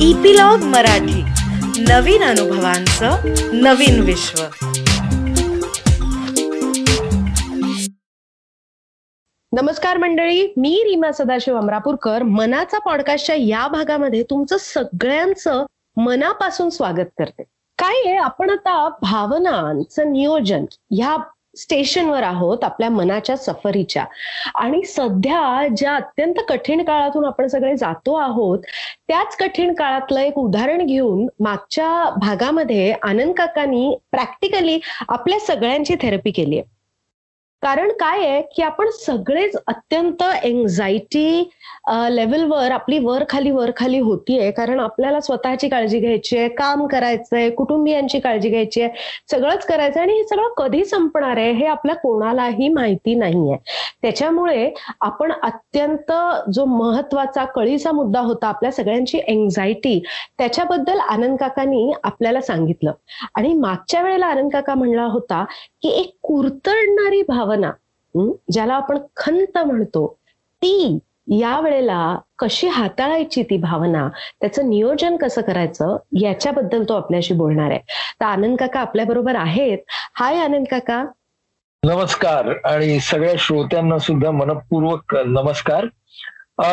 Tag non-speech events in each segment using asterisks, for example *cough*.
Epilogue Marathi. नवीन अनुभवांचं नवीन विश्व. नमस्कार मंडळी मी रीमा सदाशिव अमरापूरकर. मनाचा पॉडकास्टच्या या भागामध्ये तुमचं सगळ्यांचं मनापासून स्वागत करते. काय आहे? आपण आता भावनांचं नियोजन ह्या स्टेशनवर आहोत आपल्या मनाच्या सफरीच्या. आणि सध्या ज्या अत्यंत कठीण काळातून आपण सगळे जातो आहोत त्याच कठीण काळातलं एक उदाहरण घेऊन मागच्या भागामध्ये आनंद काकांनी प्रॅक्टिकली आपल्या सगळ्यांची थेरपी केली आहे कारण काय आहे की आपण सगळेच अत्यंत एन्झायटी लेवलवर आपली वर खाली वर खाली होतीये. कारण आपल्याला स्वतःची काळजी घ्यायची आहे काम करायचंय कुटुंबियांची काळजी घ्यायची आहे सगळंच करायचं आणि हे सगळं कधी संपणार आहे हे आपल्या कोणालाही माहिती नाहीये. त्याच्यामुळे आपण अत्यंत जो महत्त्वाचा कळीचा मुद्दा होता आपल्या सगळ्यांची एन्झायटी त्याच्याबद्दल आनंद काकांनी आपल्याला सांगितलं. आणि मागच्या वेळेला आनंद काका म्हणला होता की एक कुरतडणारी भाव भावना ज्याला आपण खंत म्हणतो ती या वेळेला कशी हाताळायची ती भावना त्याचं नियोजन कसं करायचं याच्याबद्दल तो आपल्याशी बोलणार आहे. तर आनंद काका आपल्या बरोबर आहेत. हाय आनंद काका. नमस्कार आणि सगळ्या श्रोत्यांना सुद्धा मनपूर्वक नमस्कार.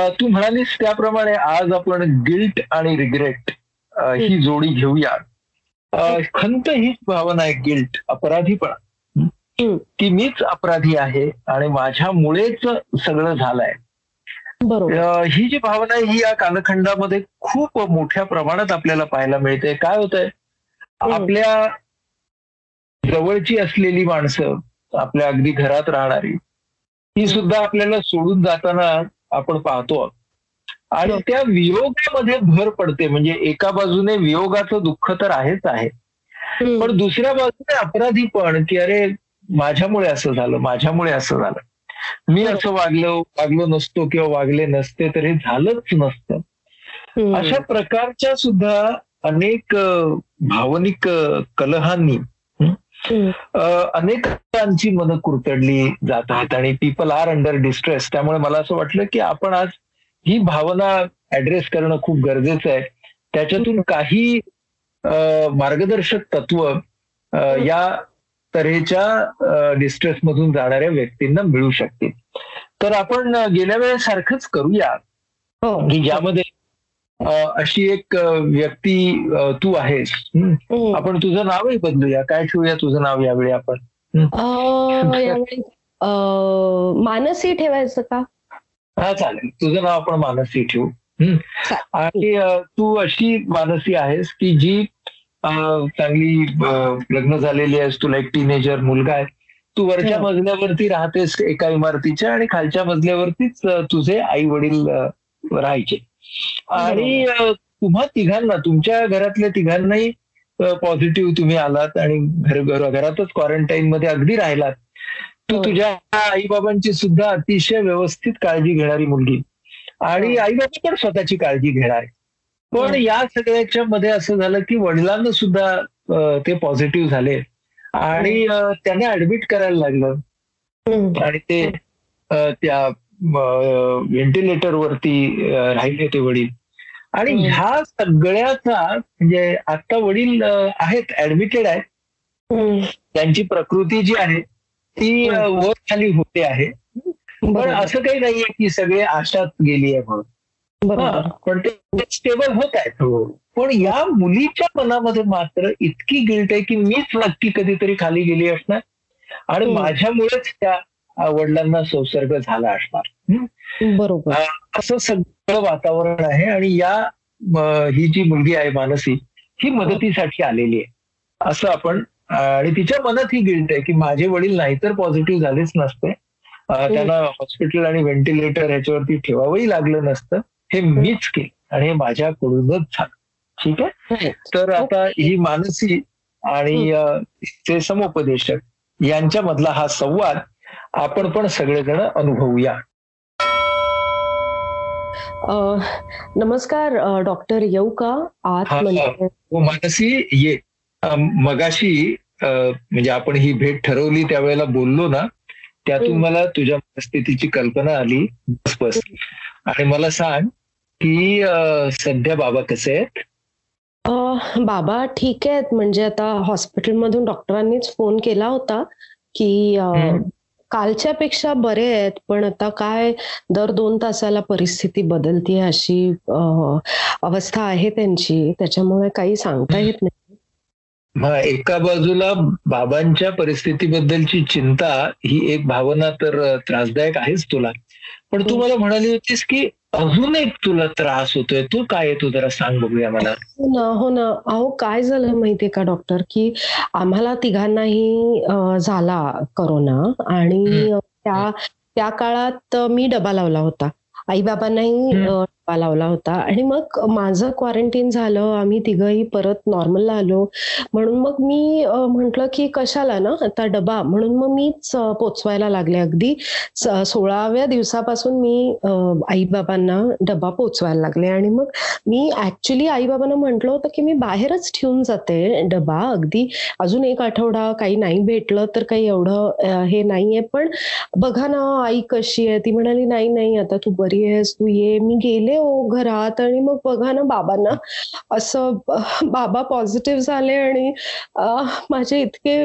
तू म्हणालीस त्याप्रमाणे आज आपण गिल्ट आणि रिग्रेट ही जोडी घेऊया. खंत हीच भावना आहे गिल्ट अपराधीपणा. की मीच अपराधी आहे आणि माझ्यामुळेच सगळं झालंय बरोबर ही जी भावना आहे ही या कालखंडामध्ये खूप मोठ्या प्रमाणात आपल्याला पाहायला मिळते काय होतंय हम्म. आपल्या जवळची असलेली माणसं आपल्या अगदी घरात राहणारी ही सुद्धा आपल्याला सोडून जाताना आपण पाहतो. आणि. त्या वियोगामध्ये भर पडते म्हणजे एका बाजूने वियोगाचं दुःख तर आहेच आहे. पण दुसऱ्या बाजूने अपराधी पण की अरे माझ्यामुळे असं झालं माझ्यामुळे असं झालं. मी. असं वागलो वागलो नसतो किंवा वागले नसते तर हे झालंच नसतं. अशा प्रकारच्या सुद्धा अनेक भावनिक कलहांनी अनेकांची मनं कुरतडली जात आहेत आणि पीपल आर अंडर डिस्ट्रेस त्यामुळे मला असं वाटलं की आपण आज ही भावना ऍड्रेस करणं खूप गरजेचं आहे. त्याच्यातून काही मार्गदर्शक तत्व या तऱ्हेच्या डिस्ट्रेस मधून जाणाऱ्या व्यक्तींना मिळू शकतील तर आपण गेल्या वेळेसारखंच करूया. हो. की ज्यामध्ये अशी एक व्यक्ती तू आहेस. हं? आपण तुझं नावही बदलूया. काय ठेवूया तुझं नाव यावेळी आपण? मानसी ठेवायचं का? हा चालेल. तुझं नाव आपण मानसी ठेवू. आणि तू अशी मानसी आहेस की जी चांगली लग्न झालेली आहेस तुला एक टीनेजर मुलगा आहे तू वरच्या हो. मजल्यावरती राहतेस एका इमारतीच्या आणि खालच्या मजल्यावरतीच तुझे आई वडील राहायचे आणि तुम्हा तिघांना तुमच्या घरातल्या तिघांनाही पॉझिटिव्ह तुम्ही आलात आणि घर घर- घरातच क्वारंटाईन मध्ये अगदी राहिलात तू हो. तुझ्या आई बाबांची सुद्धा अतिशय व्यवस्थित काळजी घेणारी मुलगी आणि हो. आई बाबा पण स्वतःची काळजी घेणार पण. या सगळ्याच्या मध्ये असं झालं की वडिलांना सुद्धा ते पॉझिटिव्ह झाले आणि त्यांना ऍडमिट करायला लागलं. आणि ते त्या व्हेंटिलेटर वरती राहिले ते वडील आणि. ह्या सगळ्याचा म्हणजे आता वडील आहेत ऍडमिटेड आहेत. त्यांची प्रकृती जी आहे ती. वर खाली होते आहे पण असं काही नाहीये की सगळे आशात गेली आहे म्हणून पण ते स्टेबल होत आहेत. पण या मुलीच्या मनामध्ये मात्र इतकी गिल्ट आहे की मीच नक्की कधीतरी खाली गेली असणार. आणि. माझ्यामुळेच त्या वडिलांना संसर्ग झाला असणार? बरोबर. असं सगळं वातावरण आहे आणि या ही जी मुलगी आहे मानसी ही मदतीसाठी आलेली आहे. असं आपण आणि तिच्या मनात ही गिल्ट आहे की माझे वडील नाहीतर पॉझिटिव्ह झालेच नसते. त्यांना हॉस्पिटल आणि व्हेंटिलेटर ह्याच्यावरती ठेवावंही लागलं नसतं. हे मीच केलं आणि हे माझ्याकडूनच झालं. ठीक आहे. तर आता ही मानसी आणि तिचे समुपदेशक यांच्या मधला हा संवाद आपण पण सगळेजण अनुभवूया. नमस्कार डॉक्टर येऊ का? आत हा, म्हणजे हो मानसी ये. मगाशी म्हणजे आपण ही भेट ठरवली त्यावेळेला बोललो ना त्यातून. मला तुझ्या परिस्थितीची कल्पना आली. बस बस. आणि मला सांग की सध्या बाबा कसे आहेत? बाबा ठीक आहेत. म्हणजे आता हॉस्पिटलमधून डॉक्टरांनीच फोन केला होता की. कालच्या पेक्षा बरे आहेत पण आता काय दर दोन तासाला परिस्थिती बदलतीये अशी अवस्था आहे त्यांची. त्याच्यामुळे काही सांगता येत नाही. एका बाजूला बाबांच्या परिस्थितीबद्दलची चिंता ही एक भावना तर त्रासदायक आहेच तुला? पण तू मला म्हणाली होतीस की अजून एक तुला त्रास होतोय. तो काय तू जरा सांग बघूया मला. हो ना हो ना. अहो काय झालं माहितीये का डॉक्टर की आम्हाला तिघांनाही झाला करोना आणि. त्या त्या काळात मी डबा लावला होता. आई बाबांनाही लावला होता. आणि मग माझं क्वारंटीन झालं. आम्ही तिघही परत नॉर्मलला आलो. म्हणून मग मी म्हंटल की कशाला ना आता डबा. म्हणून मग मीच पोचवायला लागले अगदी. सोळाव्या दिवसापासून मी आई बाबांना डबा पोचवायला लागले. आणि मग मी ऍक्च्युली आई बाबांना म्हटलं होतं की मी बाहेरच ठेवून जाते डबा अगदी. अजून एक आठवडा काही नाही भेटलं तर काही एवढं हे नाहीये. पण बघा ना आई कशी आहे? ती म्हणाली नाही नाही आता तू बरी आहेस तू ये. मी गेले हो घरात आणि मग बघा ना बाबांना. असं बाबा पॉझिटिव्ह झाले आणि माझे इतके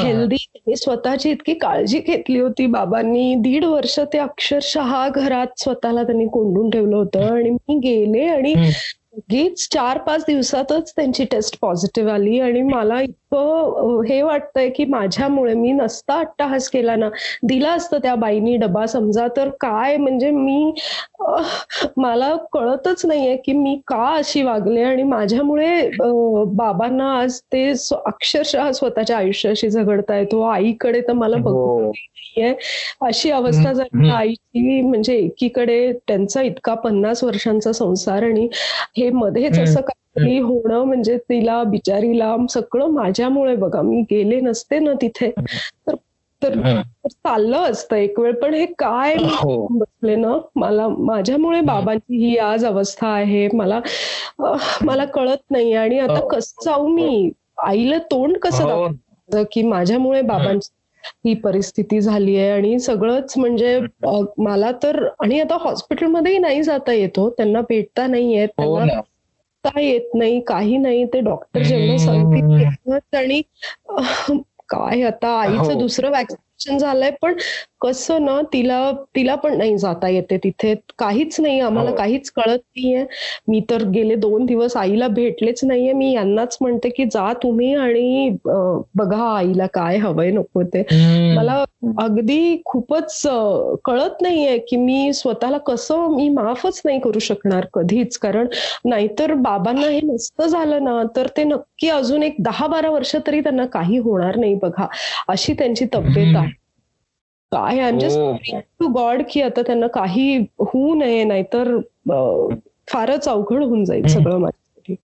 हेल्दी स्वतःची इतकी काळजी घेतली होती बाबांनी. दीड वर्ष ते अक्षरशः घरात स्वतःला त्यांनी कोंडून ठेवलं होतं आणि मी गेले आणि लगेच चार पाच दिवसातच त्यांची टेस्ट पॉझिटिव्ह आली आणि मला इतकं हे वाटतंय की माझ्यामुळे मी नसता अट्टाहास केला ना दिला असतं त्या बाईनी डबा समजा तर काय म्हणजे मी मला कळतच नाहीये की मी का अशी वागले आणि माझ्यामुळे बाबांना आज ते अक्षरशः स्वतःच्या आयुष्याशी झगडतायत तो आईकडे तर मला बघू हो. नाहीये अशी अवस्था झाली. आईची म्हणजे एकीकडे त्यांचा इतका पन्नास वर्षांचा संसार आणि हे मध्येच. असं काहीतरी होणं म्हणजे तिला बिचारीला सगळं माझ्यामुळे बघा. मी गेले नसते ना तिथे. तर तर चाललं असतं एक वेळ. पण हे काय हो. बसले ना? मला माझ्यामुळे बाबांची ही आज अवस्था आहे. मला मला कळत नाही. आणि आता हो. कसं जाऊ मी? आईला तोंड कसं हो. की माझ्यामुळे बाबांची ही परिस्थिती झाली आहे आणि सगळंच म्हणजे मला तर आणि आता हॉस्पिटलमध्येही नाही जाता येतो त्यांना भेटता नाही येत हो त्यांना येत नाही काही नाही ते डॉक्टर जेवढं. सांगतील आणि काय आता आईचं हो. दुसरं वॅक्सिनेशन झालंय पण कसं ना तिला तिला पण नाही जाता येते तिथे. काहीच नाही आम्हाला हो. काहीच कळत नाहीये. मी तर गेले दोन दिवस आईला भेटलेच नाहीये. मी यांनाच म्हणते की जा तुम्ही आणि बघा आईला काय हवंय नको ते. मला अगदी खूपच कळत नाहीये की मी स्वतःला कसं मी माफच नाही करू शकणार कधीच. कारण नाहीतर बाबांना हे नसतं झालं ना तर ते नक्की अजून एक दहा बारा वर्ष तरी त्यांना काही होणार नाही बघा. अशी त्यांची तब्येत आहे. I am just. To God की आता त्यांना काही होऊ नये नाहीतर फारच अवघड होऊन जाईल. सगळं माझ्यासाठी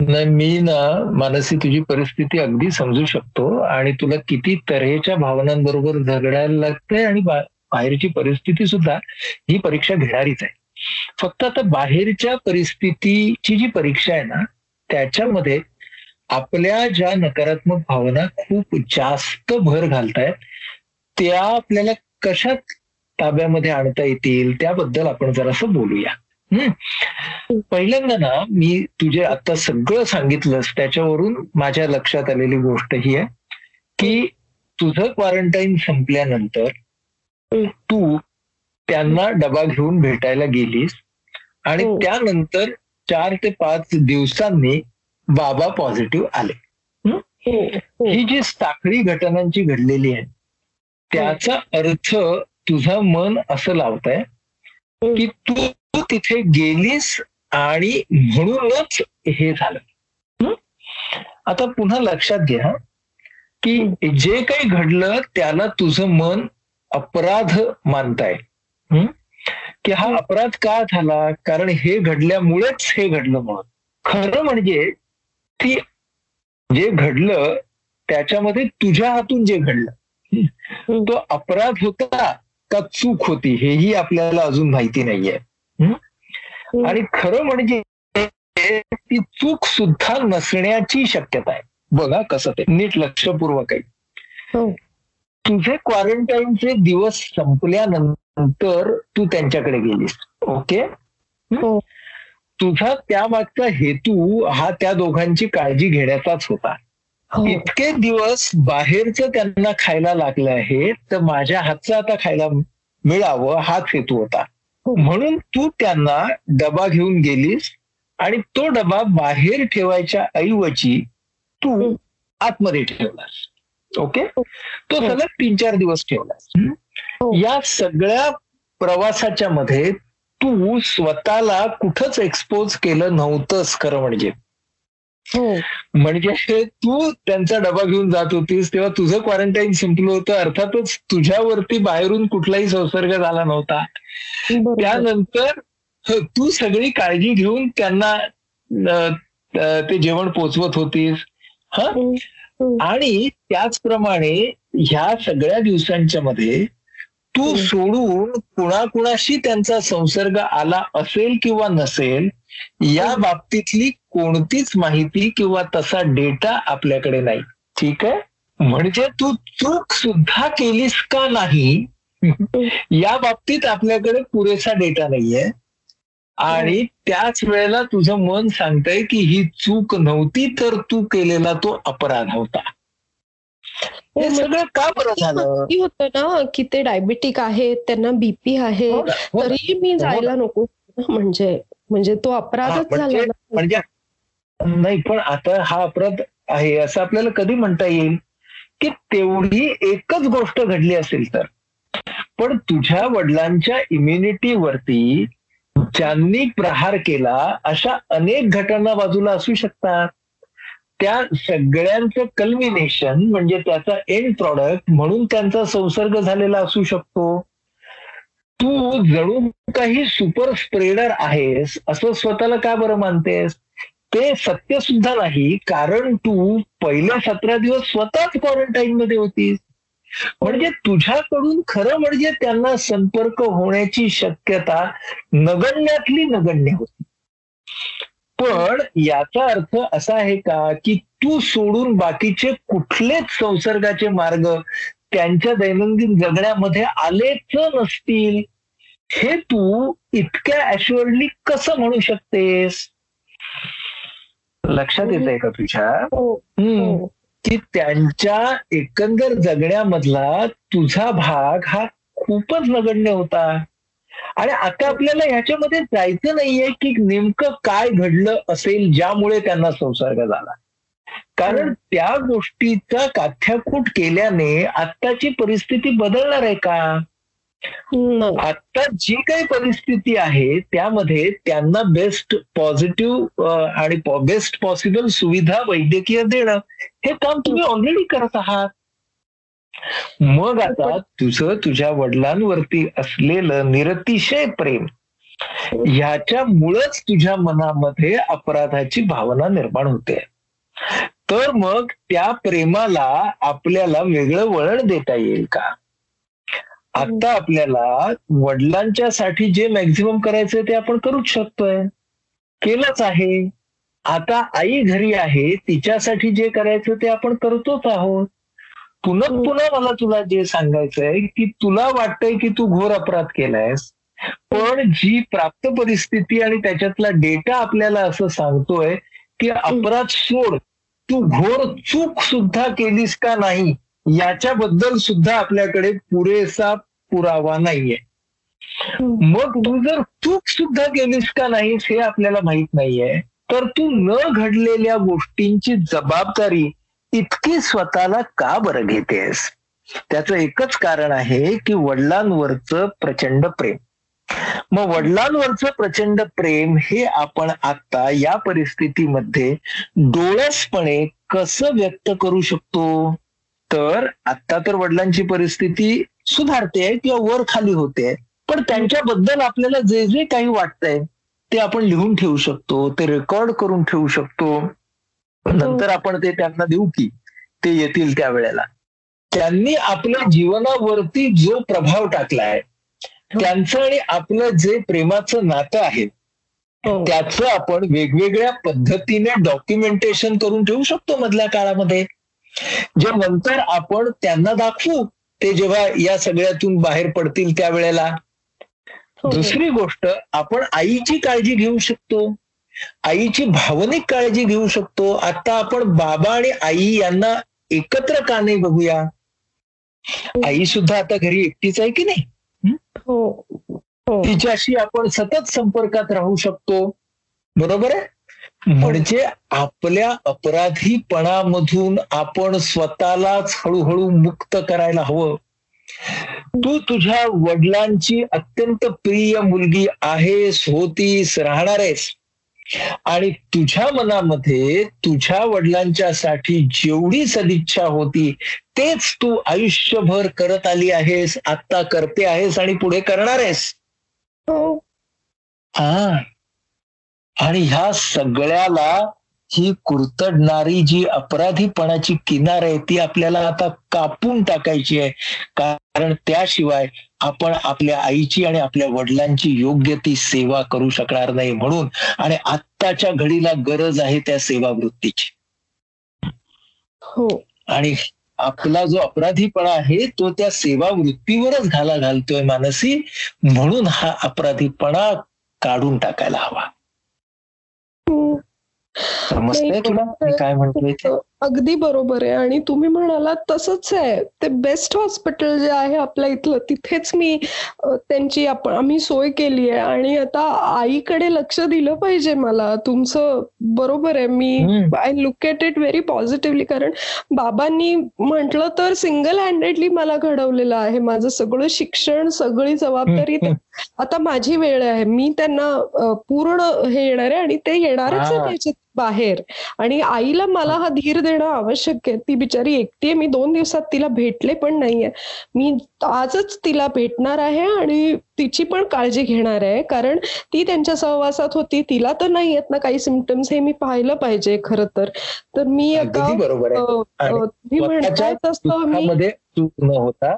नाही मी ना मानसी तुझी परिस्थिती अगदी समजू शकतो आणि तुला किती तऱ्हेच्या भावनांबरोबर झगडायला लागतंय आणि बाहेरची परिस्थिती सुद्धा ही परीक्षा घेणारीच आहे फक्त आता बाहेरच्या परिस्थितीची जी परीक्षा आहे ना त्याच्यामध्ये आपल्या ज्या नकारात्मक भावना खूप जास्त भर घालतायत त्या आपल्याला कशात ताब्यामध्ये आणता येतील? त्याबद्दल आपण जरासं बोलूया. हम्म पहिल्यांदा ना मी तुझे आता सगळं सांगितलंस त्याच्यावरून माझ्या लक्षात आलेली गोष्ट ही आहे की तुझं क्वारंटाईन संपल्यानंतर. तू त्यांना डबा घेऊन भेटायला गेलीस आणि. त्यानंतर चार ते पाच दिवसांनी बाबा पॉझिटिव्ह आले. ही जी साखळी घटनांची घडलेली आहे त्याचा अर्थ तुझं मन असं लावतंय की तू तिथे गेलीस आणि म्हणूनच हे झालं? आता पुन्हा लक्षात घ्या की जे काही घडलं त्याला तुझं मन अपराध मानताय हं? की हा अपराध का झाला कारण हे घडल्यामुळेच हे घडलं म्हणून खरं म्हणजे की जे घडलं त्याच्यामध्ये तुझ्या हातून जे घडलं? *laughs* तो अपराध होता का चूक होती हेही आपल्याला अजून माहिती नाहीये. हं? आणि खरं म्हणजे ती चूक सुद्धा नसण्याची शक्यता आहे. बघा कसं ते नीट लक्षपूर्वक आहे हो. तुझे क्वारंटाईनचे दिवस संपल्यानंतर तू त्यांच्याकडे गेलीस ओके? हो. तुझा त्यामागचा हेतू हा त्या दोघांची काळजी घेण्याचाच होता. इतके दिवस बाहेरचं त्यांना खायला लागलं आहे तर माझ्या हातचं आता खायला मिळावं हाच हेतू होता हो. म्हणून तू त्यांना डबा घेऊन गेलीस आणि तो डबा बाहेर ठेवायच्या ऐवजी तू हम्म. आतमध्ये ठेवलास ओके हो. तो हो. सलग तीन चार दिवस ठेवलास? हो. या सगळ्या प्रवासाच्या मध्ये तू स्वतःला कुठंच एक्सपोज केलं नव्हतंस खरं म्हणजे हो म्हणजे तू त्यांचा डबा घेऊन जात होतीस तेव्हा तुझं क्वारंटाईन संपलं होतं. अर्थातच तुझ्यावरती बाहेरून कुठलाही संसर्ग झाला नव्हता. त्यानंतर ह, तू सगळी काळजी घेऊन त्यांना ते जेवण पोचवत होतीस. हा? हम्म, हम्म. आणि त्याचप्रमाणे ह्या सगळ्या दिवसांच्या मध्ये तू. सोडून कुणाकुणाशी त्यांचा संसर्ग आला असेल किंवा नसेल या. बाबतीतली कोणतीच माहिती किंवा तसा डेटा आपल्याकडे नाही. ठीक आहे? म्हणजे तू चूक सुद्धा केलीस का नाही? या बाबतीत आपल्याकडे पुरेसा डेटा नाहीये. आणि त्याच वेळेला तुझं मन सांगतंय की ही चूक नव्हती तर तू केलेला तो अपराध होता. हो, सगळं का बरं झालं? माहिती होतं ना की ते डायबिटिक आहेत त्यांना बीपी आहे हो हो ना. तरीही मी जायला नको. म्हणजे म्हणजे तो अपराधच झाला म्हणजे- म्हणजे नाही पण आता हा अपराध आहे असं आपल्याला कधी म्हणता येईल? की तेवढी एकच गोष्ट घडली असेल तर. पण तुझ्या वडिलांच्या इम्युनिटीवरती ज्यांनी प्रहार केला अशा अनेक घटना बाजूला असू शकतात. त्या सगळ्यांचं कल्मिनेशन म्हणजे त्याचा एंड प्रॉडक्ट म्हणून त्यांचा संसर्ग झालेला असू शकतो. तू जणू काही सुपर स्प्रेडर आहेस असं स्वतःला का बरं मानतेस? ते सत्य सुद्धा नाही कारण तू पहिल्या सतरा दिवस स्वतःच क्वारंटाईन मध्ये होतीस. म्हणजे तुझ्याकडून खरं म्हणजे त्यांना संपर्क होण्याची शक्यता नगण्यातली नगण्य होती. पण याचा अर्थ असा आहे का की तू सोडून बाकीचे कुठलेच संसर्गाचे मार्ग त्यांच्या दैनंदिन जगण्यामध्ये आलेच नसतील हे तू इतक्या ऍश्युअरली कसं म्हणू शकतेस? लक्षात येत आहे का तुझ्या? हो हम्म. हो की त्यांच्या एकंदर जगण्यामधला तुझा भाग हा खूपच नगण्य होता. आणि आता आपल्याला ह्याच्यामध्ये जायचं नाहीये की नेमकं काय घडलं असेल ज्यामुळे त्यांना संसर्ग झाला. कारण त्या गोष्टीचा काथ्याकूट केल्याने आत्ताची परिस्थिती बदलणार आहे का? आता जी काही परिस्थिती आहे त्यामध्ये त्यांना बेस्ट पॉझिटिव्ह आणि बेस्ट पॉसिबल सुविधा वैद्यकीय देणं हे काम तुम्ही ऑलरेडी करत आहात. मग आता तुझं तुझ्या वडिलांवरती असलेलं निरतिशय प्रेम ह्याच्यामुळंच तुझ्या मनामध्ये अपराधाची भावना निर्माण होते. तर मग त्या प्रेमाला आपल्याला वेगळं वळण देता येईल का? आता आपल्याला वडिलांच्या साठी जे मॅक्झिमम करायचंय ते आपण करूच शकतोय. केलंच आहे. आता आई घरी आहे तिच्यासाठी जे करायचं ते आपण करतोच आहोत. पुन्हा पुन्हा मला तुला जे सांगायचंय की तुला वाटतंय की तू घोर अपराध केलायस पण जी प्राप्त परिस्थिती आणि त्याच्यातला डेटा आपल्याला असं सांगतोय की अपराध सोड तू घोर चूक सुद्धा केलीस का नाही याच्याबद्दल सुद्धा आपल्याकडे पुरेसा पुरावा नाहीये. मग तू जर चूक सुद्धा केलीस का नाहीस हे आपल्याला माहीत नाहीये तर तू न घडलेल्या गोष्टींची जबाबदारी इतकी स्वतःला का बरं घेतेस? त्याचं एकच कारण आहे की वडिलांवरचं प्रचंड प्रेम. मग वडिलांवरचं प्रचंड प्रेम हे आपण आता या परिस्थितीमध्ये डोळसपणे कसं व्यक्त करू शकतो? तर आता तर वडिलांची परिस्थिती सुधारते किंवा वर खाली होते पण त्यांच्याबद्दल आपल्याला जे जे काही वाटतंय ते आपण लिहून ठेवू शकतो ते रेकॉर्ड करून ठेवू शकतो. नंतर आपण ते त्यांना देऊ की ते येतील त्यावेळेला त्यांनी आपल्या जीवनावरती जो प्रभाव टाकलाय त्यांचं आणि आपलं जे प्रेमाचं नातं आहे हो. त्याचं आपण वेगवेगळ्या पद्धतीने डॉक्युमेंटेशन करून ठेवू शकतो मधल्या काळामध्ये. जे नंतर आपण त्यांना दाखवू ते जेव्हा या सगळ्यातून बाहेर पडतील त्यावेळेला हो. दुसरी गोष्ट आपण आईची काळजी घेऊ शकतो. आईची भावनिक काळजी घेऊ शकतो. आता आपण बाबा आणि आई यांना एकत्र का नाही बघूया? आई सुद्धा आता घरी एकटीच आहे की नाही? हो? हो. तिच्याशी आपण सतत संपर्कात राहू शकतो. बरोबर आहे? म्हणजे आपल्या अपराधीपणामधून आपण स्वतःलाच हळूहळू मुक्त करायला हवं. तू तुझ्या वडिलांची अत्यंत प्रिय मुलगी आहेस होतीस राहणार आहेस. आणि तुझ्या मनामध्ये तुझ्या वडिलांच्यासाठी जेवढी सदिच्छा होती तेच तू आयुष्यभर करत आली आहेस आता करते आहेस आणि पुढे करणार आहेस. हो. हा. आणि ह्या सगळ्याला ही कुरतडणारी जी अपराधीपणाची किनार आहे ती आपल्याला आता कापून टाकायची आहे. कारण त्याशिवाय आपण आपल्या आईची आणि आपल्या वडिलांची योग्य ती सेवा करू शकणार नाही म्हणून. आणि आत्ताच्या घडीला गरज आहे त्या सेवावृत्तीची. हो. आणि आपला जो अपराधीपणा आहे तो त्या सेवा वृत्तीवरच घाला घालतोय मानसी. म्हणून हा अपराधीपणा काढून टाकायला हवा. हम्म. समजतंय नाही, तुला मी काय म्हणतोय ते? अगदी बरोबर आहे. आणि तुम्ही म्हणालात तसंच आहे. ते बेस्ट हॉस्पिटल जे आहे आपल्या इथलं तिथेच मी त्यांची आपण आम्ही सोय केली आहे. आणि आता आईकडे लक्ष दिलं पाहिजे मला. तुमचं बरोबर आहे. मी. I look at it very positively कारण बाबांनी म्हटलं तर सिंगल हँडेडली मला घडवलेलं आहे. माझं सगळं शिक्षण सगळी जबाबदारी आता माझी वेळ आहे. मी त्यांना पूर्ण हे येणार आहे आणि ते येणारच आहे. त्याच्यात बाहेर. आणि आईला मला हा धीर देणं आवश्यक आहे. ती बिचारी एकटी आहे. मी दोन दिवसात तिला भेटले पण नाहीये. मी आजच तिला भेटणार आहे आणि तिची पण काळजी घेणार आहे. कारण ती त्यांच्या सहवासात होती. तिला तर नाही येत ना काही सिमटम्स हे मी पाहिलं पाहिजे खरं तर. तर मी बरोबर चूक न होता.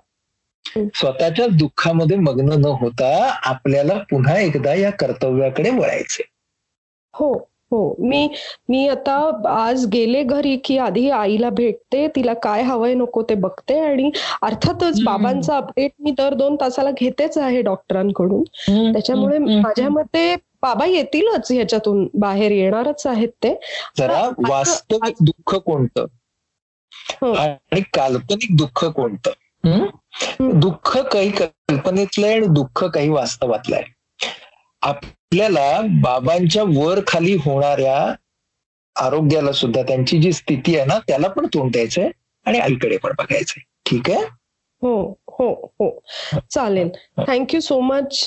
स्वतःच्या दुःखामध्ये मग्न न होता आपल्याला पुन्हा एकदा या कर्तव्याकडे वळायचे हो. हो. मी मी आता आज गेले घरी की आधी आईला भेटते तिला काय हवंय नको ते बघते आणि अर्थातच. बाबांचा अपडेट मी दर दोन तासाला घेतेच आहे डॉक्टरांकडून. त्याच्यामुळे माझ्या मते बाबा येतीलच ह्याच्यातून बाहेर येणारच आहेत ते. जरा वास्तविक दुःख कोणतं? हो. आणि काल्पनिक दुःख कोणतं. दुःख काही कल्पनेतलं आहे आणि दुःख काही वास्तवातलं आहे आपल्याला बाबांच्या वर खाली होणाऱ्या आरोग्याला सुद्धा त्यांची जी स्थिती आहे ना त्याला पण तोंड द्यायचंय आणि आईकडे पण बघायचंय. ठीक आहे? हो हो हो. चालेल. थँक्यू सो मच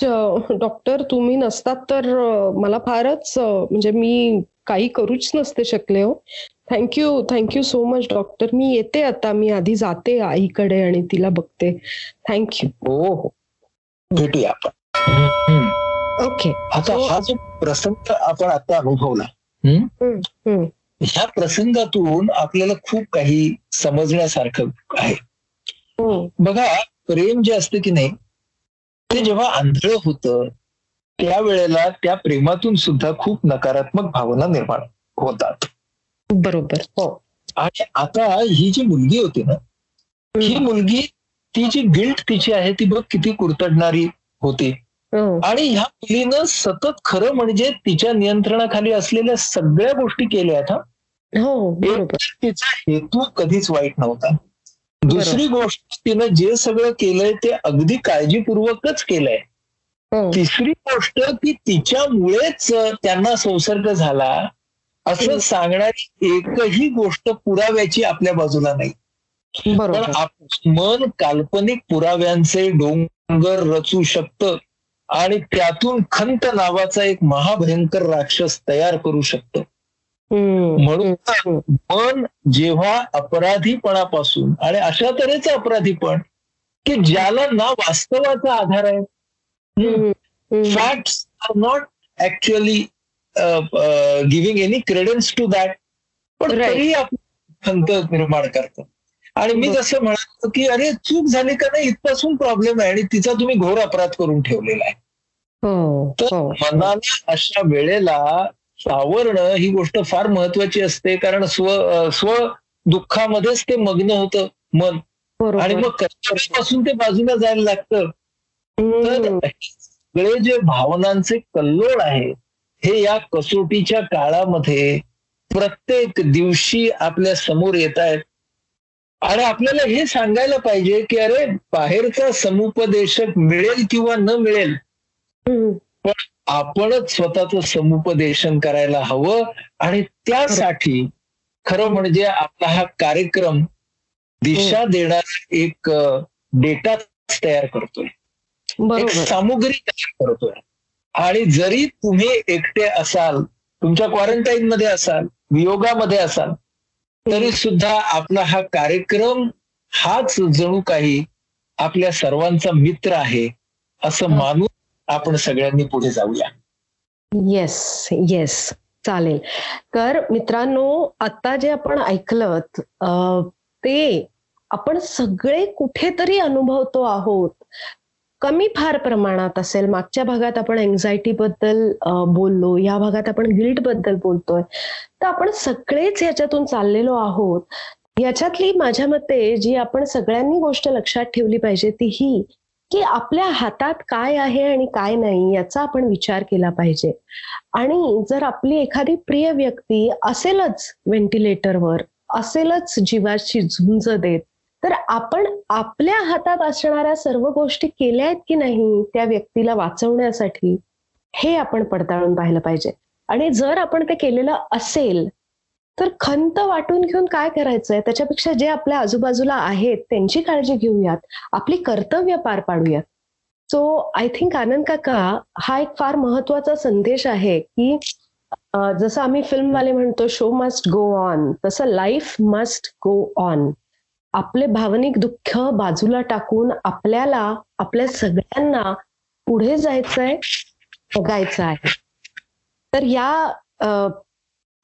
डॉक्टर तुम्ही नसतात तर मला फारच म्हणजे मी काही करूच नसते शकले हो. Thank you thank you so much doctor मी येते आता. मी आधी जाते आईकडे आणि तिला बघते. थँक्यू हो हो. भेटूया आपण. ओके. आता हो. जो प्रसंग आपण आता अनुभवला. ह्या प्रसंगातून आपल्याला खूप काही समजण्यासारखं आहे. हो. बघा प्रेम जे असतं की नाही ते जेव्हा आंधळ होतं त्यावेळेला त्या प्रेमातून सुद्धा खूप नकारात्मक भावना निर्माण होतात. बरोबर. हो. आणि आता ही जी मुलगी होती ना ही मुलगी ती जी गिल्ट तिची आहे ती बघ किती कुरतडणारी होती. आणि ह्या मुलीनं सतत खरं म्हणजे तिच्या नियंत्रणाखाली असलेल्या सगळ्या गोष्टी केल्या हा. हो तिचा हेतू कधीच वाईट नव्हता. दुसरी गोष्ट तिनं जे सगळं केलंय ते अगदी काळजीपूर्वकच केलंय. हो. तिसरी गोष्ट की तिच्यामुळेच त्यांना संसर्ग झाला असं हम्म. सांगणारी एकही गोष्ट पुराव्याची आपल्या बाजूला नाही. पण मन काल्पनिक पुराव्यांचे डोंगर रचू शकतं. आणि त्यातून खंत नावाचा एक महाभयंकर राक्षस तयार करू शकतं. म्हणून. मन जेव्हा अपराधीपणापासून आणि अशा तऱ्हेचं अपराधीपण की ज्याला ना वास्तवाचा आधार आहे. Facts are not actually giving any credence to that पण. तरी आपण खंत निर्माण करतो आणि मी. जसं म्हणालो की अरे चूक झाली का नाही? इथपासून प्रॉब्लेम आहे आणि तिचा तुम्ही घोर अपराध करून ठेवलेला आहे. हो तर हो. मनाला अशा वेळेला सावरणं ही गोष्ट फार महत्वाची असते. कारण स्व स्व दुःखामध्येच ते मग्न होतं मन. आणि मग कर्तव्यापासून ते बाजूला जायला लागतं. तर सगळे जे भावनांचे कल्लोळ आहे हे या कसोटीच्या काळामध्ये प्रत्येक दिवशी आपल्यासमोर येत आहेत. आणि आपल्याला हे सांगायला पाहिजे की अरे बाहेरचा समुपदेशक मिळेल किंवा न मिळेल हम्म. आपणच स्वतःच समुपदेशन करायला हवं आणि त्यासाठी खरं म्हणजे आपला हा कार्यक्रम दिशा देणारा एक डेटा तयार करतोय. एक बरोबर. सामुग्री तयार करतोय. आणि जरी तुम्ही एकटे असाल तुमच्या क्वारंटाईन मध्ये असाल वियोगामध्ये असाल तरी सुद्धा आपला हा कार्यक्रम हाच जणू काही आपल्या सर्वांचा मित्र आहे असं मानून आपण सगळ्यांनी पुढे जाऊया. येस येस चालेल. तर मित्रांनो आता जे आपण ऐकलं ते आपण सगळे कुठेतरी अनुभवतो आहोत. कमी फार प्रमाणात असेल. मागच्या भागात आपण एन्झायटी बद्दल बोललो. या भागात आपण गिल्टबद्दल बोलतोय. तर आपण सगळेच याच्यातून चाललेलो आहोत. याच्यातली माझ्या मते जी आपण सगळ्यांनी गोष्ट लक्षात ठेवली पाहिजे ती ही की आपल्या हातात काय आहे आणि काय नाही याचा आपण विचार केला पाहिजे. आणि जर आपली एखादी प्रिय व्यक्ती असेलच व्हेंटिलेटरवर असेलच जीवाची झुंज देत तर आपण आपल्या हातात असणाऱ्या सर्व गोष्टी केल्या आहेत की नाही त्या व्यक्तीला वाचवण्यासाठी हे आपण पडताळून पाहिलं पाहिजे. आणि जर आपण ते केलेलं असेल तर खंत वाटून घेऊन काय करायचंय? त्याच्यापेक्षा जे आपल्या आजूबाजूला आहेत त्यांची काळजी घेऊयात. आपली कर्तव्य पार पाडूयात. सो आय थिंक आनंद काका हा एक फार महत्त्वाचा संदेश आहे की जसं आम्ही फिल्मवाले म्हणतो शो मस्ट गो ऑन तसं लाईफ मस्ट गो ऑन आपले भावनिक दुःख बाजूला टाकून आपल्याला आपल्या सगळ्यांना पुढे जायचंय बघायचं आहे. तर या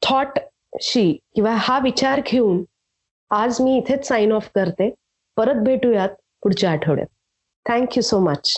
थॉटशी किंवा हा विचार घेऊन आज मी इथेच साइन ऑफ करते. परत भेटूयात पुढच्या आठवड्यात. Thank you so much